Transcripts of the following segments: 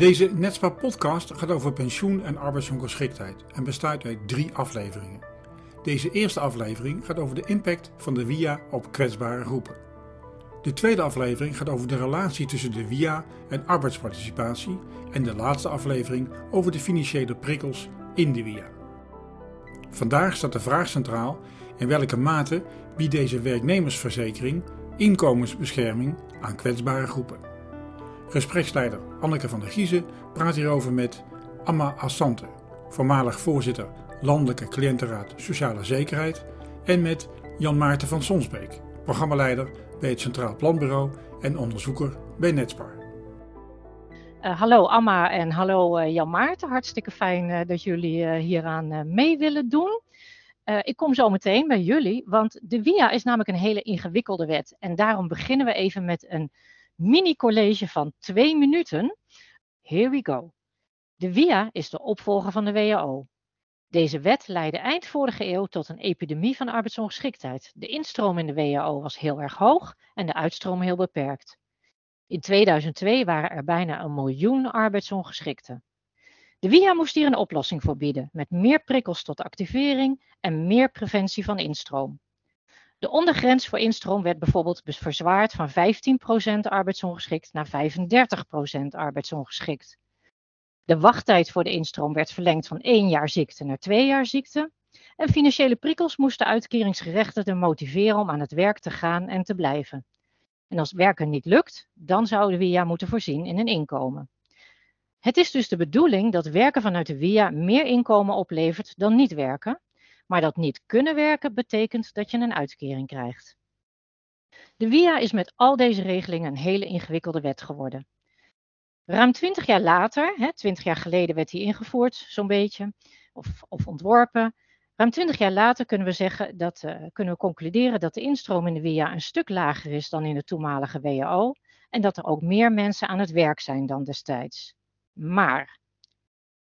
Deze Netspa podcast gaat over pensioen en arbeidsongeschiktheid en bestaat uit drie afleveringen. Deze eerste aflevering gaat over de impact van de WIA op kwetsbare groepen. De tweede aflevering gaat over de relatie tussen de WIA en arbeidsparticipatie en de laatste aflevering over de financiële prikkels in de WIA. Vandaag staat de vraag centraal in welke mate biedt deze werknemersverzekering inkomensbescherming aan kwetsbare groepen. Gespreksleider Anneke van der Giezen praat hierover met Amma Assante, voormalig voorzitter Landelijke Cliëntenraad Sociale Zekerheid, en met Jan Maarten van Sonsbeek, programmaleider bij het Centraal Planbureau en onderzoeker bij Netspar. Uh, hallo Amma en hallo uh, Jan Maarten. Hartstikke fijn uh, dat jullie hieraan mee willen doen. ik kom zo meteen bij jullie, want de WIA is namelijk een hele ingewikkelde wet. En daarom beginnen we even met een mini-college van twee minuten. Here we go. De WIA is de opvolger van de WHO. Deze wet leidde eind vorige eeuw tot een epidemie van arbeidsongeschiktheid. De instroom in de WHO was heel erg hoog en de uitstroom heel beperkt. In 2002 waren er bijna een miljoen arbeidsongeschikten. De WIA moest hier een oplossing voor bieden, met meer prikkels tot activering en meer preventie van instroom. De ondergrens voor instroom werd bijvoorbeeld verzwaard van 15% arbeidsongeschikt naar 35% arbeidsongeschikt. De wachttijd voor de instroom werd verlengd van 1 jaar ziekte naar 2 jaar ziekte. En financiële prikkels moesten uitkeringsgerechtigden motiveren om aan het werk te gaan en te blijven. En als werken niet lukt, dan zouden we WIA moeten voorzien in een inkomen. Het is dus de bedoeling dat werken vanuit de WIA meer inkomen oplevert dan niet werken. Maar dat niet kunnen werken betekent dat je een uitkering krijgt. De WIA is met al deze regelingen een hele ingewikkelde wet geworden. Ruim twintig jaar later, hè, 20 jaar geleden werd die ingevoerd, zo'n beetje, of, of ontworpen. Ruim twintig jaar later kunnen we, zeggen dat, uh, kunnen we concluderen dat de instroom in de WIA een stuk lager is dan in de toenmalige WHO en dat er ook meer mensen aan het werk zijn dan destijds. Maar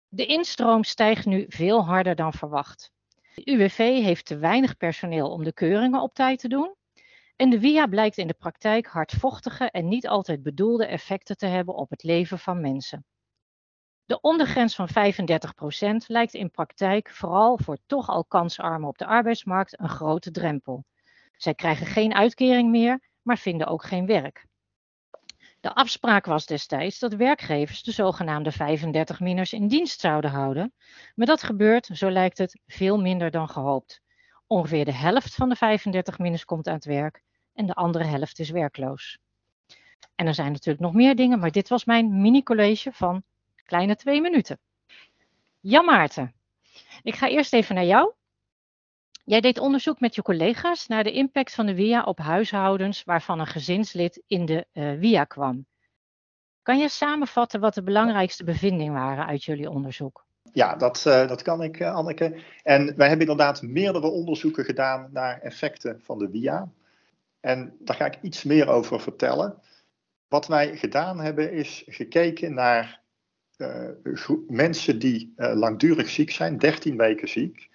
de instroom stijgt nu veel harder dan verwacht. De UWV heeft te weinig personeel om de keuringen op tijd te doen. En de WIA blijkt in de praktijk hardvochtige en niet altijd bedoelde effecten te hebben op het leven van mensen. De ondergrens van 35% lijkt in praktijk vooral voor toch al kansarmen op de arbeidsmarkt een grote drempel. Zij krijgen geen uitkering meer, maar vinden ook geen werk. De afspraak was destijds dat werkgevers de zogenaamde 35-minners in dienst zouden houden, maar dat gebeurt, zo lijkt het, veel minder dan gehoopt. Ongeveer de helft van de 35-minners komt aan het werk en de andere helft is werkloos. En er zijn natuurlijk nog meer dingen, maar dit was mijn mini-college van kleine twee minuten. Jan Maarten, ik ga eerst even naar jou. Jij deed onderzoek met je collega's naar de impact van de WIA op huishoudens waarvan een gezinslid in de uh, eh, WIA kwam. Kan je samenvatten wat de belangrijkste bevindingen waren uit jullie onderzoek? Ja, dat, uh, dat kan ik, uh, Anneke. En wij hebben inderdaad meerdere onderzoeken gedaan naar effecten van de WIA. En daar ga ik iets meer over vertellen. Wat wij gedaan hebben is gekeken naar mensen die langdurig ziek zijn, 13 weken ziek.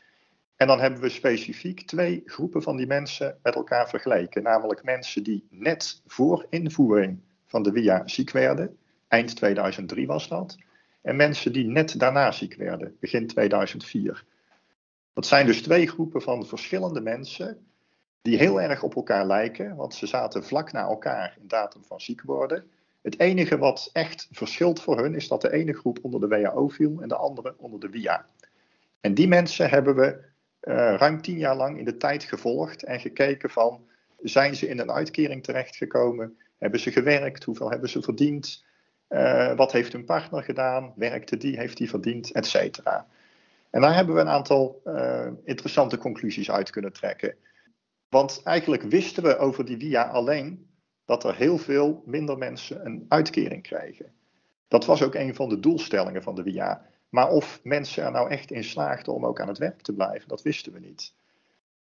En dan hebben we specifiek twee groepen van die mensen met elkaar vergeleken. Namelijk mensen die net voor invoering van de WIA ziek werden. Eind 2003 was dat. En mensen die net daarna ziek werden, begin 2004. Dat zijn dus twee groepen van verschillende mensen die heel erg op elkaar lijken, want ze zaten vlak na elkaar in datum van ziek worden. Het enige wat echt verschilt voor hun is dat de ene groep onder de WHO viel en de andere onder de WIA. En die mensen hebben we ruim tien jaar lang in de tijd gevolgd en gekeken van zijn ze in een uitkering terechtgekomen? Hebben ze gewerkt? Hoeveel hebben ze verdiend? Uh, wat heeft hun partner gedaan? Werkte die? Heeft die verdiend? Etcetera. En daar hebben we een aantal uh, interessante conclusies uit kunnen trekken. Want eigenlijk wisten we over die via alleen dat er heel veel minder mensen een uitkering kregen. Dat was ook een van de doelstellingen van de WIA. Maar of mensen er nou echt in slaagden om ook aan het werk te blijven, dat wisten we niet.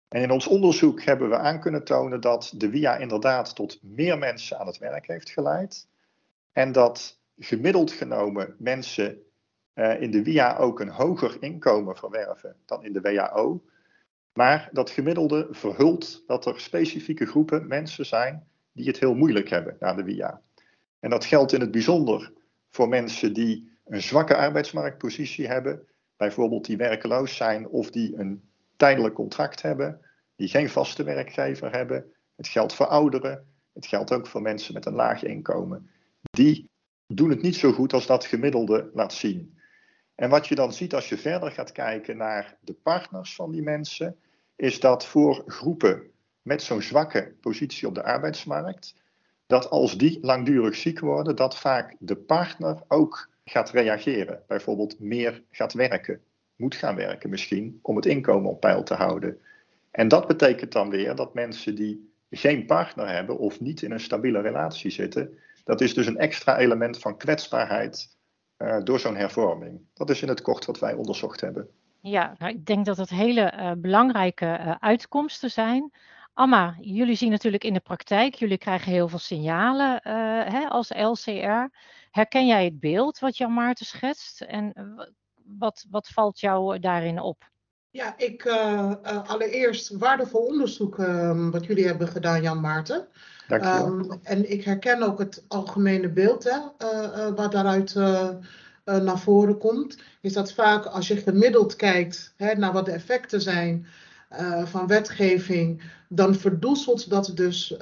En in ons onderzoek hebben we aan kunnen tonen dat de WIA inderdaad tot meer mensen aan het werk heeft geleid. En dat gemiddeld genomen mensen uh, in de WIA ook een hoger inkomen verwerven dan in de WHO. Maar dat gemiddelde verhult dat er specifieke groepen mensen zijn die het heel moeilijk hebben na de WIA. En dat geldt in het bijzonder voor mensen die een zwakke arbeidsmarktpositie hebben, bijvoorbeeld die werkeloos zijn of die een tijdelijk contract hebben, die geen vaste werkgever hebben. Het geldt voor ouderen, het geldt ook voor mensen met een laag inkomen. Die doen het niet zo goed als dat gemiddelde laat zien. En wat je dan ziet als je verder gaat kijken naar de partners van die mensen, is dat voor groepen met zo'n zwakke positie op de arbeidsmarkt, dat als die langdurig ziek worden, dat vaak de partner ook gaat reageren. Bijvoorbeeld meer gaat werken, moet gaan werken misschien, om het inkomen op peil te houden. En dat betekent dan weer dat mensen die geen partner hebben of niet in een stabiele relatie zitten, dat is dus een extra element van kwetsbaarheid uh, door zo'n hervorming. Dat is in het kort wat wij onderzocht hebben. Ja, nou, ik denk dat het hele uh, belangrijke uh, uitkomsten zijn. Amma, jullie zien natuurlijk in de praktijk, jullie krijgen heel veel signalen hè, als LCR. Herken jij het beeld wat Jan Maarten schetst? En wat, wat valt jou daarin op? Ja, ik allereerst waardevol onderzoek ehm, wat jullie hebben gedaan, Jan Maarten. Um, en ik herken ook het algemene beeld hè, uh, uh, wat daaruit uh, naar voren komt. Is dat vaak als je gemiddeld kijkt hè, naar wat de effecten zijn van wetgeving, dan verdoezelt dat dus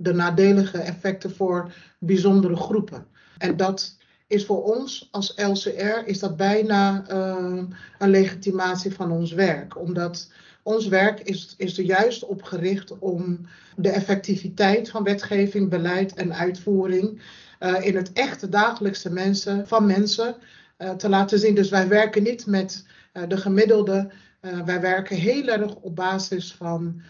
de nadelige effecten voor bijzondere groepen. En dat is voor ons als LCR is dat bijna een legitimatie van ons werk. Omdat ons werk is, is er juist op gericht om de effectiviteit van wetgeving, beleid en uitvoering uh, in het echte dagelijkse mensen, van mensen uh, te laten zien. Dus wij werken niet met de gemiddelde, wij werken heel erg op basis van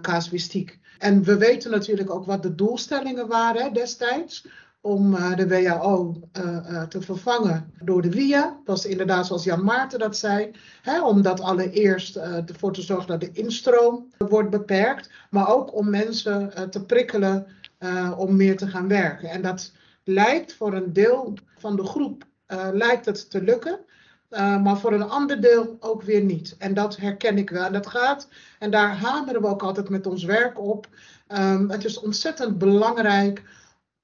casuïstiek. En we weten natuurlijk ook wat de doelstellingen waren destijds om uh, de WHO uh, te vervangen door de WIA. Dat was inderdaad zoals Jan Maarten dat zei. Hè, om dat allereerst ervoor te zorgen dat de instroom wordt beperkt. Maar ook om mensen te prikkelen om meer te gaan werken. En dat lijkt voor een deel van de groep lijkt het te lukken. Maar voor een ander deel ook weer niet. En dat herken ik wel. En dat gaat, en daar hameren we ook altijd met ons werk op. Um, het is ontzettend belangrijk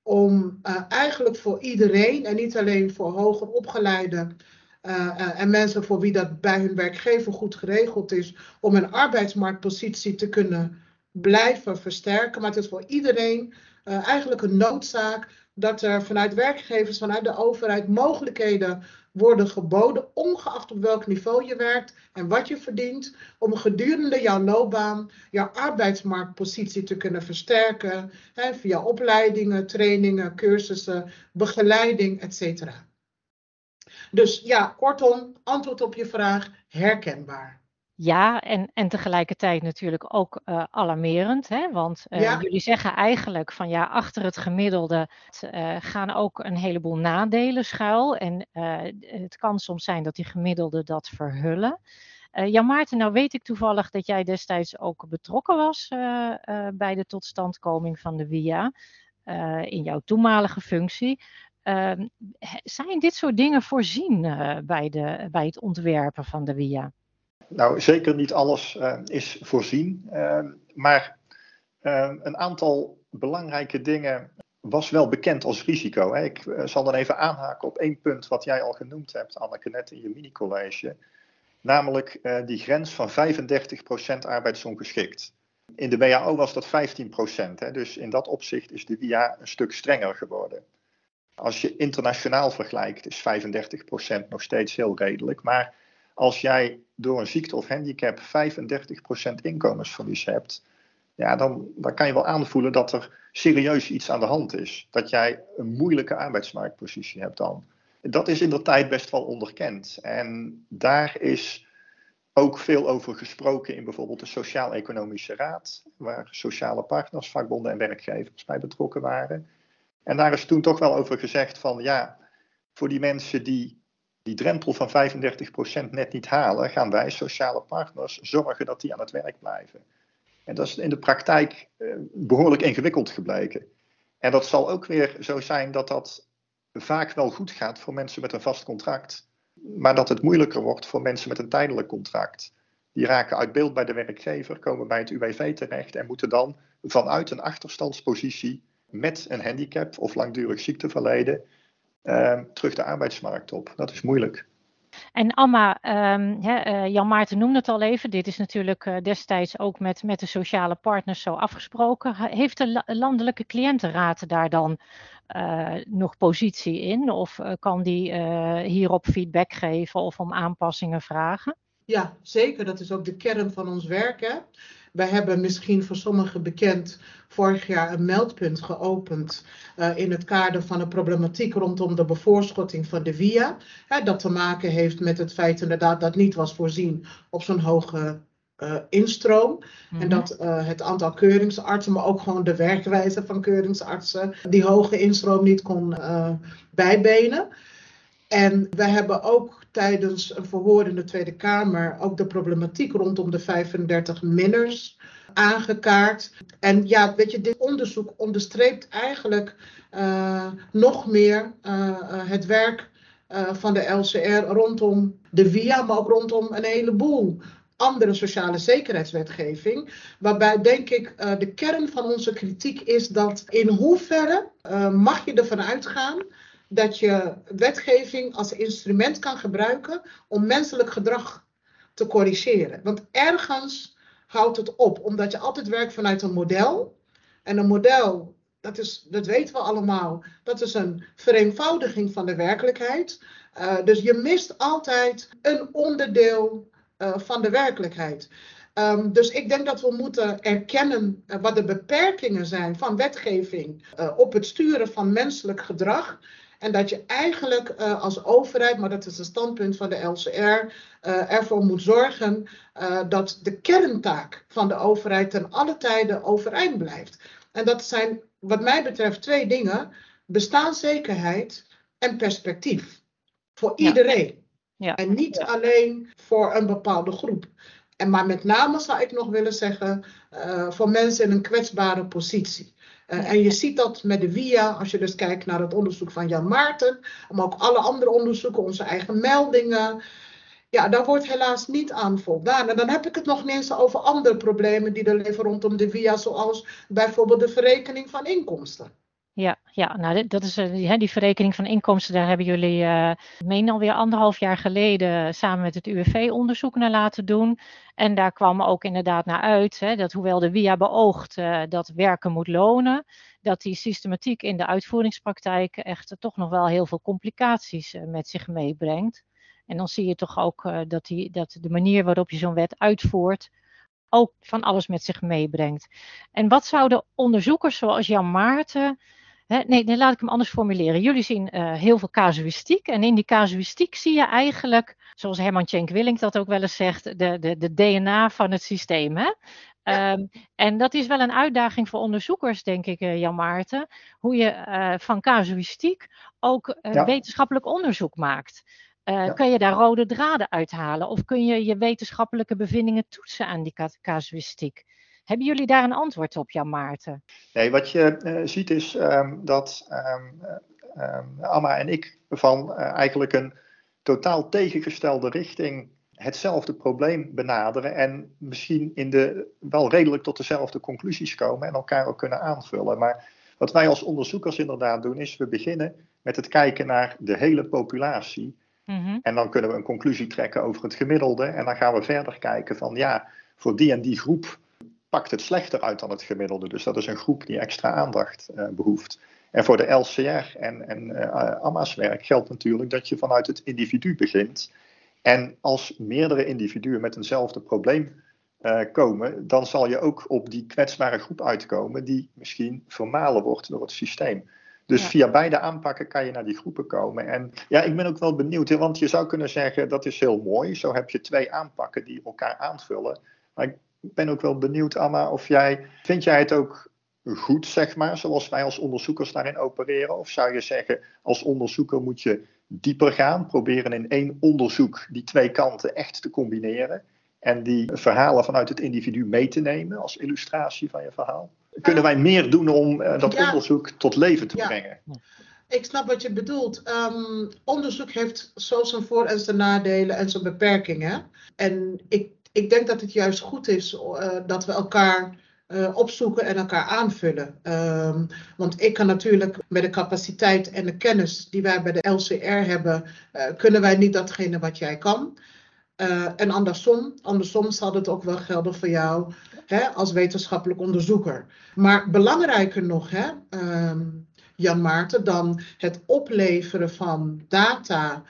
om uh, eigenlijk voor iedereen en niet alleen voor hoger opgeleiden uh, en mensen voor wie dat bij hun werkgever goed geregeld is, om een arbeidsmarktpositie te kunnen blijven versterken. Maar het is voor iedereen eigenlijk een noodzaak dat er vanuit werkgevers, vanuit de overheid mogelijkheden worden geboden, ongeacht op welk niveau je werkt en wat je verdient, om gedurende jouw loopbaan jouw arbeidsmarktpositie te kunnen versterken hè, via opleidingen, trainingen, cursussen, begeleiding, etc. Dus ja, kortom, antwoord op je vraag, herkenbaar. Ja, en, en tegelijkertijd natuurlijk ook uh, alarmerend. Hè? Want uh, ja. jullie zeggen eigenlijk van ja, achter het gemiddelde uh, gaan ook een heleboel nadelen schuil. En het kan soms zijn dat die gemiddelden dat verhullen. Jan Maarten, nou weet ik toevallig dat jij destijds ook betrokken was bij de totstandkoming van de WIA in jouw toenmalige functie. Ehm, zijn dit soort dingen voorzien bij, de, bij het ontwerpen van de WIA? Nou, zeker niet alles uh, is voorzien, uh, maar uh, een aantal belangrijke dingen was wel bekend als risico. Hè. Ik zal dan even aanhaken op één punt wat jij al genoemd hebt, Anneke, net in je mini-college. Namelijk die grens van 35% arbeidsongeschikt. In de WHO was dat 15%. Hè, dus in dat opzicht is de WIA een stuk strenger geworden. Als je internationaal vergelijkt, is 35% nog steeds heel redelijk. Maar als jij door een ziekte of handicap 35% inkomensverlies hebt, ja, dan, dan kan je wel aanvoelen dat er serieus iets aan de hand is. Dat jij een moeilijke arbeidsmarktpositie hebt dan. Dat is in de tijd best wel onderkend. En daar is ook veel over gesproken in bijvoorbeeld de Sociaal-Economische Raad, waar sociale partners, vakbonden en werkgevers bij betrokken waren. En daar is toen toch wel over gezegd van ja, voor die mensen die die drempel van 35% net niet halen, gaan wij, sociale partners, zorgen dat die aan het werk blijven. En dat is in de praktijk eh, behoorlijk ingewikkeld gebleken. En dat zal ook weer zo zijn dat dat vaak wel goed gaat voor mensen met een vast contract, maar dat het moeilijker wordt voor mensen met een tijdelijk contract. Die raken uit beeld bij de werkgever, komen bij het UWV terecht en moeten dan vanuit een achterstandspositie met een handicap of langdurig ziekteverleden terug de arbeidsmarkt op. Dat is moeilijk. En Amma, um, Jan Maarten noemde het al even, dit is natuurlijk uh, destijds ook met, met de sociale partners zo afgesproken. Heeft de landelijke cliëntenraad daar dan uh, nog positie in? Of kan die hierop feedback geven of om aanpassingen vragen? Ja, zeker. Dat is ook de kern van ons werk. Hè? Wij hebben misschien voor sommigen bekend vorig jaar een meldpunt geopend uh, in het kader van een problematiek rondom de bevoorschotting van de VIA. Hè, dat te maken heeft met het feit inderdaad dat niet was voorzien op zo'n hoge uh, instroom. Mm -hmm. En mhm. dat uh, het aantal keuringsartsen, maar ook gewoon de werkwijze van keuringsartsen, die hoge instroom niet kon bijbenen. En we hebben ook tijdens een verhoor in de Tweede Kamer ook de problematiek rondom de 35 minners aangekaart. En ja, weet je, dit onderzoek onderstreept eigenlijk uh, nog meer uh, het werk uh, van de LCR rondom de VIA, maar ook rondom een heleboel andere sociale zekerheidswetgeving. Waarbij denk ik de kern van onze kritiek is dat in hoeverre mag je ervan uitgaan dat je wetgeving als instrument kan gebruiken om menselijk gedrag te corrigeren. Want ergens houdt het op, omdat je altijd werkt vanuit een model. En een model, dat, is, dat weten we allemaal, dat is een vereenvoudiging van de werkelijkheid. Uh, dus je mist altijd een onderdeel uh, van de werkelijkheid. Um, dus ik denk dat we moeten erkennen uh, wat de beperkingen zijn van wetgeving op het sturen van menselijk gedrag. En dat je eigenlijk uh, als overheid, maar dat is het standpunt van de LCR, uh, eh, ervoor moet zorgen uh, dat de kerntaak van de overheid ten alle tijden overeind blijft. En dat zijn, wat mij betreft, twee dingen: bestaanszekerheid en perspectief. Voor iedereen. Ja. Ja. En niet ja. alleen voor een bepaalde groep. En maar met name zou ik nog willen zeggen, voor mensen in een kwetsbare positie. Uh, en je ziet dat met de VIA, als je dus kijkt naar het onderzoek van Jan Maarten, maar ook alle andere onderzoeken, onze eigen meldingen. Ja, daar wordt helaas niet aan voldaan. En dan heb ik het nog niet eens over andere problemen die er leven rondom de VIA, zoals bijvoorbeeld de verrekening van inkomsten. Ja, ja nou, dat is uh, die verrekening van inkomsten, daar hebben jullie, uh, meen alweer anderhalf jaar geleden, samen met het UWV onderzoek naar laten doen. En daar kwam ook inderdaad naar uit hè, dat hoewel de WIA beoogt uh, dat werken moet lonen, dat die systematiek in de uitvoeringspraktijk echt toch nog wel heel veel complicaties met zich meebrengt. En dan zie je toch ook dat, die, dat de manier waarop je zo'n wet uitvoert, ook van alles met zich meebrengt. En wat zouden onderzoekers zoals Jan Maarten nee, nee, laat ik hem anders formuleren. Jullie zien uh, heel veel casuïstiek. En in die casuïstiek zie je eigenlijk, zoals Herman Tjenk Willink dat ook wel eens zegt, de, de, de DNA van het systeem. Hè? Ja. Um, en dat is wel een uitdaging voor onderzoekers, denk ik, uh, Jan Maarten. Hoe je uh, van casuïstiek ook ja. wetenschappelijk onderzoek maakt. Ja. Kun je daar rode draden uithalen? Of kun je je wetenschappelijke bevindingen toetsen aan die casuïstiek? Hebben jullie daar een antwoord op, Jan Maarten? Nee, wat je uh, ziet is um, dat um, um, Amma en ik van uh, eigenlijk een totaal tegengestelde richting hetzelfde probleem benaderen en misschien in de, wel redelijk tot dezelfde conclusies komen en elkaar ook kunnen aanvullen. Maar wat wij als onderzoekers inderdaad doen, is we beginnen met het kijken naar de hele populatie. Mm-hmm. En dan kunnen we een conclusie trekken over het gemiddelde. En dan gaan we verder kijken van ja, voor die en die groep pakt het slechter uit dan het gemiddelde. Dus dat is een groep die extra aandacht uh, behoeft. En voor de LCR en, en uh, AMA's werk geldt natuurlijk dat je vanuit het individu begint. En als meerdere individuen met eenzelfde probleem uh, komen, dan zal je ook op die kwetsbare groep uitkomen die misschien vermalen wordt door het systeem. Dus ja. via beide aanpakken kan je naar die groepen komen. En ja, ik ben ook wel benieuwd, want je zou kunnen zeggen dat is heel mooi. Zo heb je twee aanpakken die elkaar aanvullen. Maar ik ik ben ook wel benieuwd, Anna, of jij, vind jij het ook goed, zeg maar, zoals wij als onderzoekers daarin opereren? Of zou je zeggen, als onderzoeker moet je dieper gaan, proberen in één onderzoek die twee kanten echt te combineren en die verhalen vanuit het individu mee te nemen als illustratie van je verhaal? Kunnen wij meer doen om uh, dat ja. onderzoek tot leven te ja. brengen? Ik snap wat je bedoelt. Um, onderzoek heeft zo zijn voor- en zijn nadelen en zijn beperkingen. En ik ik denk dat het juist goed is uh, dat we elkaar opzoeken en elkaar aanvullen. Ehm, want ik kan natuurlijk met de capaciteit en de kennis die wij bij de LCR hebben, kunnen wij niet datgene wat jij kan. en andersom, andersom zal het ook wel gelden voor jou hè, als wetenschappelijk onderzoeker. Maar belangrijker nog, hè, ehm, Jan Maarten, dan het opleveren van data,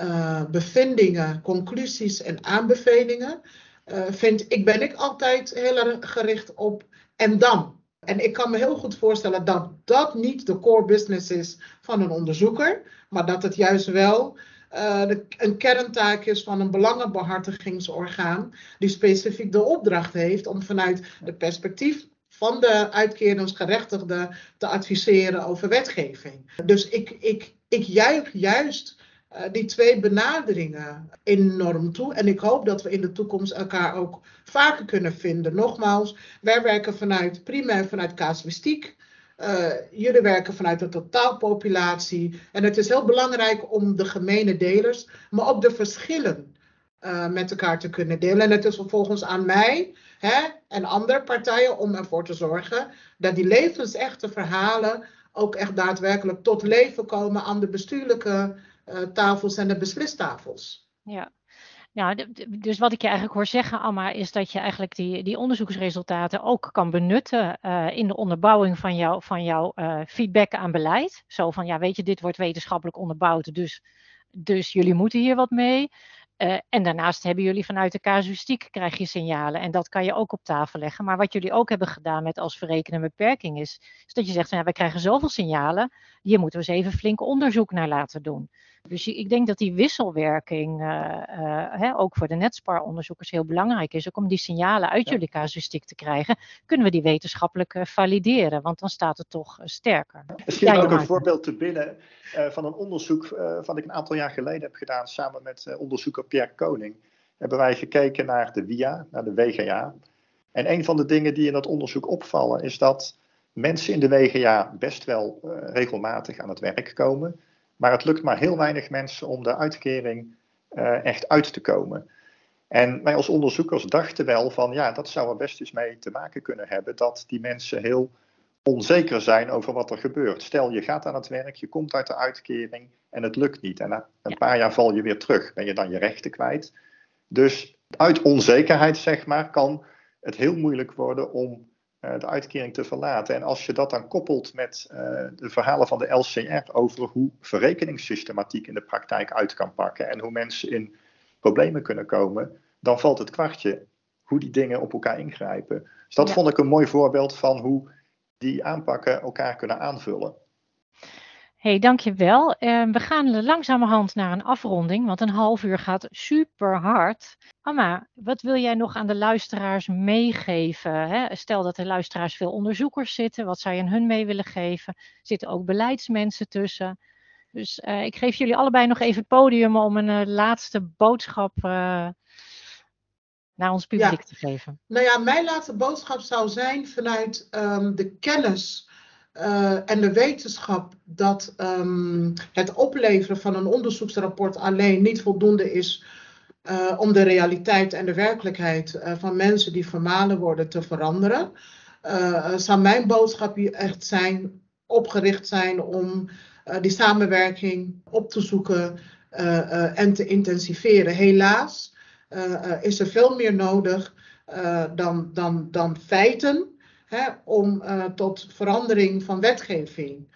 uh, bevindingen, conclusies en aanbevelingen, uh, vind ik, ben ik altijd heel erg gericht op en dan. En ik kan me heel goed voorstellen dat dat niet de core business is van een onderzoeker, maar dat het juist wel de, een kerntaak is van een belangenbehartigingsorgaan, die specifiek de opdracht heeft om vanuit het perspectief van de uitkeringsgerechtigde te adviseren over wetgeving. Dus ik, ik, ik juich juist die twee benaderingen enorm toe. En ik hoop dat we in de toekomst elkaar ook vaker kunnen vinden. Nogmaals, wij werken vanuit primair vanuit casuïstiek. Uh, jullie werken vanuit de totaalpopulatie. En het is heel belangrijk om de gemene delers, maar ook de verschillen uh, met elkaar te kunnen delen. En het is vervolgens aan mij hè, en andere partijen om ervoor te zorgen dat die levensechte verhalen ook echt daadwerkelijk tot leven komen aan de bestuurlijke tafels en de beslistafels. Ja. Ja, dus wat ik je eigenlijk hoor zeggen, Amma, is dat je eigenlijk die, die onderzoeksresultaten ook kan benutten uh, in de onderbouwing van, jou, van jouw uh, feedback aan beleid. Zo van, ja, weet je, dit wordt wetenschappelijk onderbouwd, dus, dus jullie moeten hier wat mee. En daarnaast hebben jullie vanuit de casuïstiek krijg je signalen en dat kan je ook op tafel leggen. Maar wat jullie ook hebben gedaan met als verrekenen beperking is, is dat je zegt, van, ja, wij krijgen zoveel signalen, hier moeten we eens even flink onderzoek naar laten doen. Dus ik denk dat die wisselwerking, uh, uh, hè, ook voor de netspar-onderzoekers, heel belangrijk is. Ook om die signalen uit ja. jullie casuïstiek te krijgen, kunnen we die wetenschappelijk uh, valideren, want dan staat het toch sterker. Misschien ja, ook een voorbeeld te binnen van een onderzoek wat ik een aantal jaar geleden heb gedaan, samen met onderzoeker Pierre Koning. Hebben wij gekeken naar de WIA, naar de WGA. En een van de dingen die in dat onderzoek opvallen, is dat mensen in de WGA best wel regelmatig aan het werk komen. Maar het lukt maar heel weinig mensen om de uitkering uh, echt uit te komen. En wij als onderzoekers dachten wel van ja, dat zou er best eens mee te maken kunnen hebben dat die mensen heel onzeker zijn over wat er gebeurt. Stel, je gaat aan het werk, je komt uit de uitkering en het lukt niet. En na een ja. paar jaar val je weer terug. Ben je dan je rechten kwijt? Dus uit onzekerheid, zeg maar, kan het heel moeilijk worden om de uitkering te verlaten. En als je dat dan koppelt met uh, de verhalen van de LCR over hoe verrekeningssystematiek in de praktijk uit kan pakken en hoe mensen in problemen kunnen komen, dan valt het kwartje hoe die dingen op elkaar ingrijpen. Dus dat ja. vond ik een mooi voorbeeld van hoe die aanpakken elkaar kunnen aanvullen hey, dankjewel. Uh, we gaan langzamerhand naar een afronding, want een half uur gaat super hard. Amma, wat wil jij nog aan de luisteraars meegeven? Hè? Stel dat er luisteraars veel onderzoekers zitten, wat zou je aan hun mee willen geven? Er zitten ook beleidsmensen tussen. Dus uh, ik geef jullie allebei nog even het podium om een uh, laatste boodschap uh, naar ons publiek ja. te geven. Nou ja, mijn laatste boodschap zou zijn vanuit um, de kennis uh, en de wetenschap dat um, het opleveren van een onderzoeksrapport alleen niet voldoende is uh, om de realiteit en de werkelijkheid uh, van mensen die vermalen worden te veranderen, zou mijn boodschap hier echt zijn, opgericht zijn om die samenwerking op te zoeken en te intensiveren. Helaas is er veel meer nodig dan, dan, dan feiten hè, om uh, tot verandering van wetgeving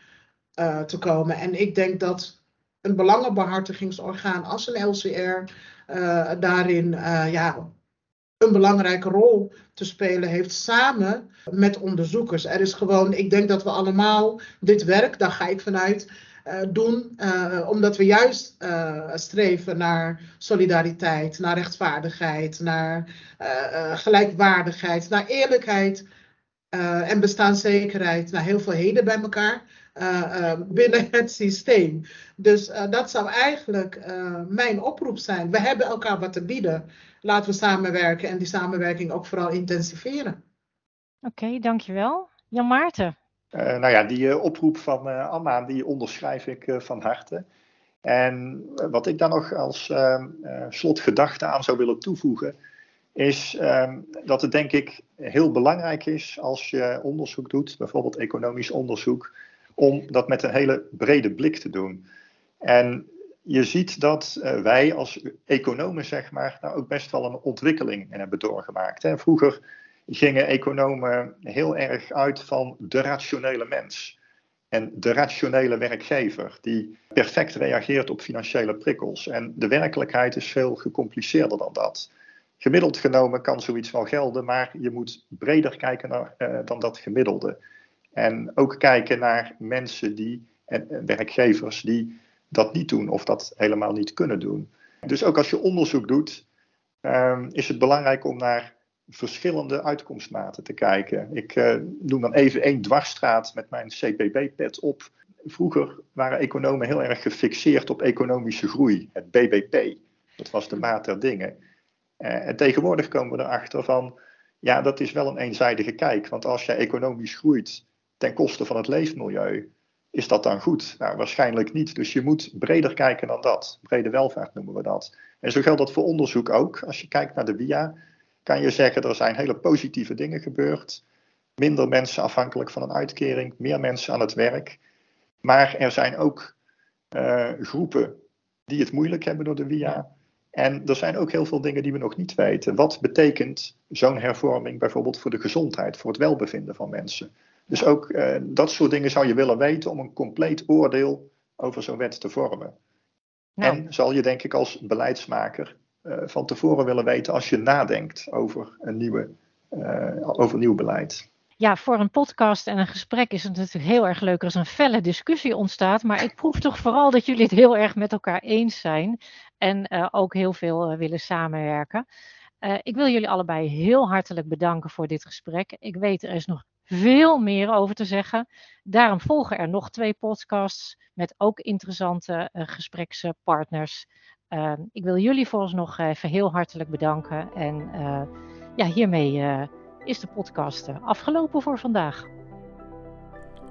uh, te komen. En ik denk dat een belangenbehartigingsorgaan als een LCR uh, daarin ja, een belangrijke rol te spelen heeft samen met onderzoekers. Er is gewoon, ik denk dat we allemaal dit werk, daar ga ik vanuit, doen, omdat we juist streven naar solidariteit, naar rechtvaardigheid, naar gelijkwaardigheid, naar eerlijkheid uh, en bestaanszekerheid, nou, heel veel heden bij elkaar uh, uh, binnen het systeem. Dus dat zou eigenlijk mijn oproep zijn. We hebben elkaar wat te bieden. Laten we samenwerken en die samenwerking ook vooral intensiveren. Oké, okay, dankjewel. Jan Maarten. nou ja, die oproep van Anna, die onderschrijf ik van harte. En wat ik dan nog als slotgedachte aan zou willen toevoegen, is ehm, dat het denk ik heel belangrijk is als je onderzoek doet, bijvoorbeeld economisch onderzoek, om dat met een hele brede blik te doen. En je ziet dat uh, wij als economen, zeg maar, nou ook best wel een ontwikkeling hebben doorgemaakt. Hè. Vroeger gingen economen heel erg uit van de rationele mens. En de rationele werkgever, die perfect reageert op financiële prikkels. En de werkelijkheid is veel gecompliceerder dan dat. Gemiddeld genomen kan zoiets wel gelden, maar je moet breder kijken naar, uh, dan dat gemiddelde. En ook kijken naar mensen die, en, werkgevers die dat niet doen of dat helemaal niet kunnen doen. Dus ook als je onderzoek doet, um, is het belangrijk om naar verschillende uitkomstmaten te kijken. Ik uh, noem dan even één dwarsstraat met mijn CPB-pet op. Vroeger waren economen heel erg gefixeerd op economische groei, het BBP. Dat was de maat der dingen. Uh, en tegenwoordig komen we erachter van, ja, dat is wel een eenzijdige kijk. Want als je economisch groeit ten koste van het leefmilieu, is dat dan goed? Nou, waarschijnlijk niet. Dus je moet breder kijken dan dat. Brede welvaart noemen we dat. En zo geldt dat voor onderzoek ook. Als je kijkt naar de WIA, kan je zeggen er zijn hele positieve dingen gebeurd. Minder mensen afhankelijk van een uitkering, meer mensen aan het werk. Maar er zijn ook uh, groepen die het moeilijk hebben door de WIA. En er zijn ook heel veel dingen die we nog niet weten. Wat betekent zo'n hervorming bijvoorbeeld voor de gezondheid, voor het welbevinden van mensen? Dus ook uh, dat soort dingen zou je willen weten om een compleet oordeel over zo'n wet te vormen. Nou. En zal je denk ik als beleidsmaker uh, van tevoren willen weten als je nadenkt over een, nieuwe, uh, over nieuw beleid. Ja, voor een podcast en een gesprek is het natuurlijk heel erg leuk als een felle discussie ontstaat. Maar ik proef toch vooral dat jullie het heel erg met elkaar eens zijn. En uh, ook heel veel willen samenwerken. ik wil jullie allebei heel hartelijk bedanken voor dit gesprek. Ik weet er is nog veel meer over te zeggen. Daarom volgen er nog twee podcasts met ook interessante gesprekspartners. Uh, ik wil jullie vooralsnog even heel hartelijk bedanken. En ja, hiermee is de podcast afgelopen voor vandaag.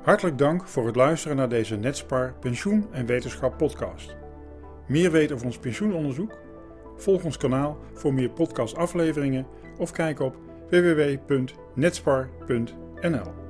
Hartelijk dank voor het luisteren naar deze Netspar Pensioen en Wetenschap podcast. Meer weten over ons pensioenonderzoek? Volg ons kanaal voor meer podcastafleveringen of kijk op www.netspar.nl NL